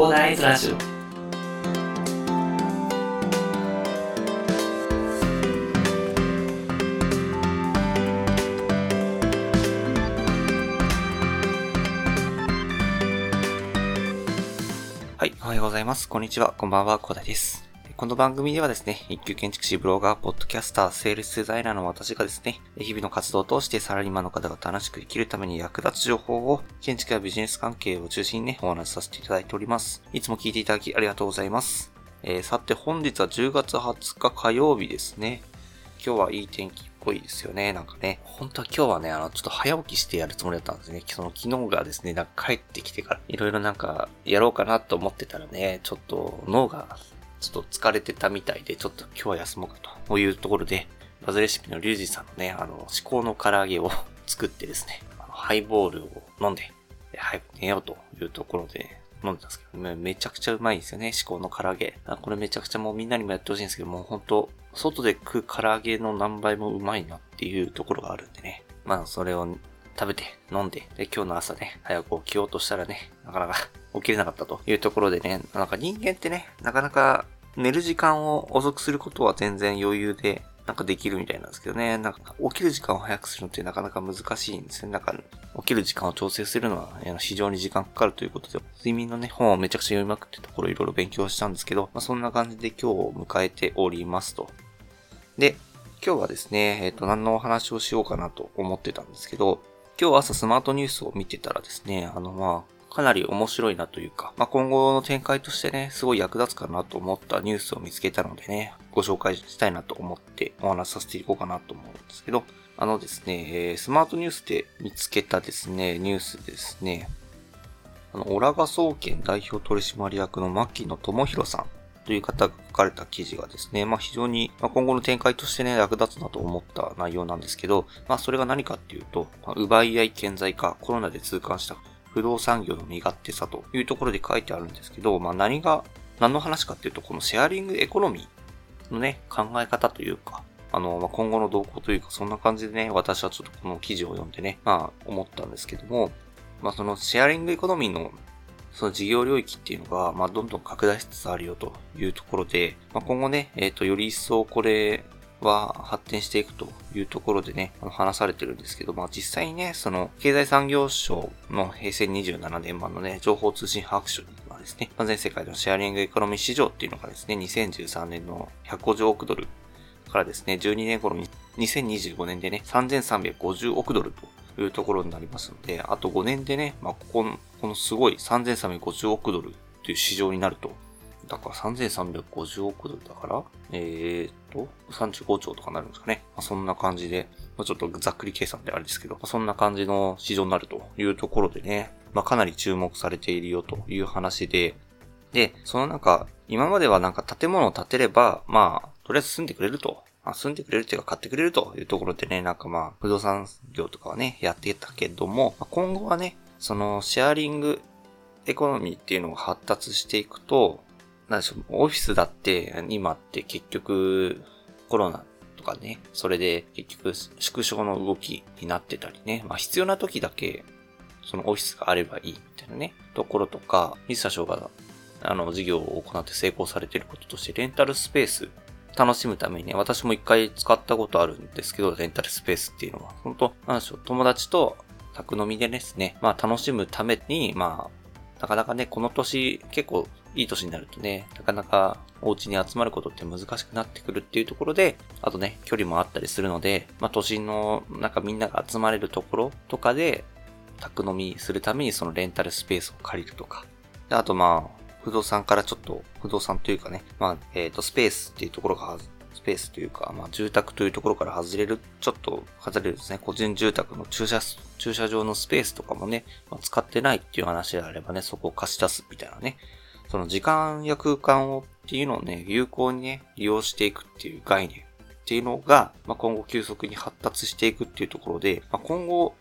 コーダーイズラジオはい、おはようございます。こんにちは。こんばんは、コーダです。この番組ではですね、一級建築士、ブロガー、ポッドキャスター、セールスデザイナーの私がですね、日々の活動を通してサラリーマンの方が楽しく生きるために役立つ情報を、建築やビジネス関係を中心にね、お話しさせていただいております。いつも聞いていただきありがとうございます。えー、さて本日は10月20日火曜日ですね。今日はいい天気っぽいですよね。なんかね。本当は今日はね、あの、ちょっと早起きしてやるつもりだったんですね。その昨日がですね、なんか帰ってきてから、いろいろなんか、やろうかなと思ってたらね、ちょっと脳が、ちょっと疲れてたみたいで、ちょっと今日は休もうかというところで、バズレシピのリュウジさんのね、あの、至高の唐揚げを 作ってですね、あのハイボールを飲んで、早く寝ようというところで、飲んでたんですけど、めちゃくちゃうまいんですよね、至高の唐揚げ。これめちゃくちゃもうみんなにもやってほしいんですけど、もう本当外で食う唐揚げの何倍もうまいなっていうところがあるんでね。まあ、それを食べて飲んで、で、今日の朝ね、早く起きようとしたらね、なかなか起きれなかったというところでね、なんか人間ってね、なかなか寝る時間を遅くすることは全然余裕で、なんかできるみたいなんですけどね。なんか起きる時間を早くするのってなかなか難しいんですね。なんか起きる時間を調整するのはあの非常に時間かかるということで、睡眠のね、本をめちゃくちゃ読みまくってところいろいろ勉強したんですけど、まあそんな感じで今日を迎えておりますと。で、今日はですね、えっ、と、何のお話をしようかなと思ってたんですけど、今日朝スマートニュースを見てたらですね、あのまあ、かなり面白いなというか、まあ、今後の展開としてね、すごい役立つかなと思ったニュースを見つけたのでね、ご紹介したいなと思ってお話しさせていこうかなと思うんですけど、あのですね、スマートニュースで見つけたですね、ニュースですね、あの、オラガ総研代表取締役の牧野智弘さんという方が書かれた記事がですね、まあ非常に、まあ、今後の展開としてね、役立つなと思った内容なんですけど、まあそれが何かっていうと、まあ奪い合い顕在化、コロナで痛感した不動産業の身勝手さというところで書いてあるんですけど、まあ何が、何の話かっていうと、このシェアリングエコノミーのね、考え方というか、あの、まあ、今後の動向というか、そんな感じでね、私はちょっとこの記事を読んでね、まあ思ったんですけども、まあそのシェアリングエコノミーのその事業領域っていうのが、まあ、どんどん拡大しつつあるよというところで、まあ、今後ね、えっ、と、より一層これは発展していくというところでね、あの話されてるんですけど、まあ、実際にね、その、経済産業省の平成27年版のね、情報通信白書にはですね、まあ全世界のシェアリングエコノミー市場っていうのがですね、2013年の150億ドルからですね、12年頃に2025年でね、3350億ドルというところになりますので、あと5年でね、まあ、ここの、このすごい3350億ドルっていう市場になると。だから3350億ドルだから、えーっと、35兆とかなるんですかね。まあ、そんな感じで、まあ、ちょっとざっくり計算であれですけど、まあ、そんな感じの市場になるというところでね、まあ、かなり注目されているよという話で、で、そのなんか、今まではなんか建物を建てれば、まあ、とりあえず住んでくれると。まあ、住んでくれるっていうか買ってくれるというところでね、なんかまあ、不動産業とかはね、やってたけども、まあ今後はね、そのシェアリングエコノミーっていうのが発達していくと、なんでしょう、オフィスだって、今って結局、コロナとかね、それで結局縮小の動きになってたりね、まあ必要な時だけ、そのオフィスがあればいいみたいなね、ところとか、水田省が、あの、事業を行って成功されていることとして、レンタルスペース、楽しむためにね、私も一回使ったことあるんですけど、レンタルスペースっていうのは、本当なんでしょう、友達と宅飲みでですね、まあ楽しむために、まあ、なかなかね、この年、結構いい年になるとね、なかなかお家に集まることって難しくなってくるっていうところで、あとね、距離もあったりするので、まあ都心の、なんかみんなが集まれるところとかで、宅飲みするためにそのレンタルスペースを借りるとか。あとまあ、不動産からちょっと、不動産というかね、まあ、えっ、と、スペースっていうところが、スペースというか、まあ、住宅というところから外れる、ちょっと外れるですね、個人住宅の駐車、駐車場のスペースとかもね、まあ、使ってないっていう話であればね、そこを貸し出すみたいなね、その時間や空間をっていうのをね、有効にね、利用していくっていう概念っていうのが、まあ、今後急速に発達していくっていうところで、まあ、今後、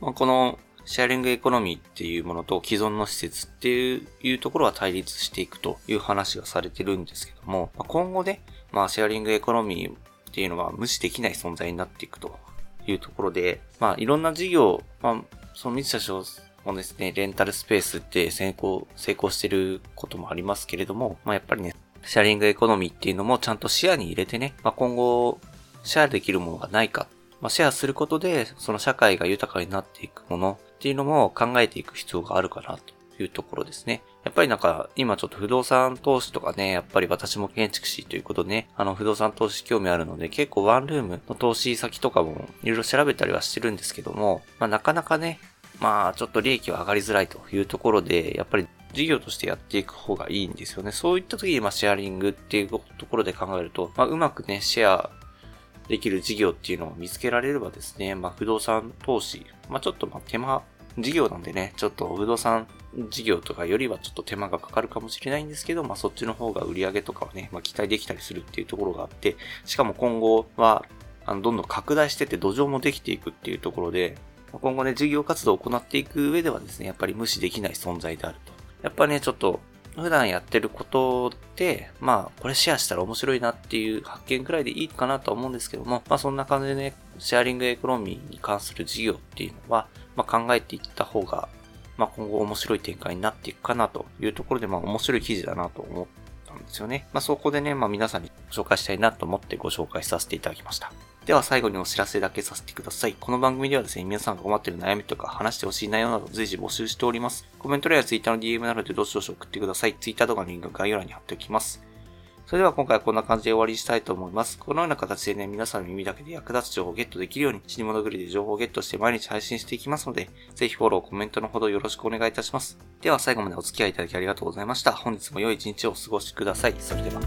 まあ、このシェアリングエコノミーっていうものと既存の施設っていうところは対立していくという話がされてるんですけども、まあ、今後ね、まあシェアリングエコノミーっていうのは無視できない存在になっていくというところで、まあいろんな事業、まあその三田省もですね、レンタルスペースって成功、成功してることもありますけれども、まあやっぱりね、シェアリングエコノミーっていうのもちゃんと視野に入れてね、まあ今後、シェアできるものがないか、まあシェアすることで、その社会が豊かになっていくものっていうのも考えていく必要があるかなというところですね。やっぱりなんか、今ちょっと不動産投資とかね、やっぱり私も建築士ということでね、あの不動産投資興味あるので、結構ワンルームの投資先とかもいろいろ調べたりはしてるんですけども、まあなかなかね、まあちょっと利益は上がりづらいというところで、やっぱり事業としてやっていく方がいいんですよね。そういった時に、まあシェアリングっていうところで考えると、まあうまくね、シェアできる事業っていうのを見つけられればですね、まあ不動産投資、まあちょっとまあ手間、事業なんでね、ちょっと不動産事業とかよりはちょっと手間がかかるかもしれないんですけど、まあそっちの方が売り上げとかはね、まあ期待できたりするっていうところがあって、しかも今後は、あの、どんどん拡大してて土壌もできていくっていうところで、今後ね、事業活動を行っていく上ではですね、やっぱり無視できない存在であると。やっぱね、ちょっと、普段やってることで、まあ、これシェアしたら面白いなっていう発見くらいでいいかなと思うんですけども、まあそんな感じでね、シェアリングエコノミーに関する事業っていうのは、まあ考えていった方が、まあ今後面白い展開になっていくかなというところで、まあ面白い記事だなと思ったんですよね。まあそこでね、まあ皆さんにご紹介したいなと思ってご紹介させていただきました。では最後にお知らせだけさせてください。この番組ではですね、皆さんが困っている悩みとか話してほしい内容など随時募集しております。コメント欄や Twitter の DM などでどしどし送ってください。Twitter 動画のリンク概要欄に貼っておきます。それでは今回はこんな感じで終わりにしたいと思います。このような形でね、皆さんの耳だけで役立つ情報をゲットできるように、死に物狂いで情報をゲットして毎日配信していきますので、ぜひフォロー、コメントのほどよろしくお願いいたします。では最後までお付き合いいただきありがとうございました。本日も良い一日をお過ごしください。それでは。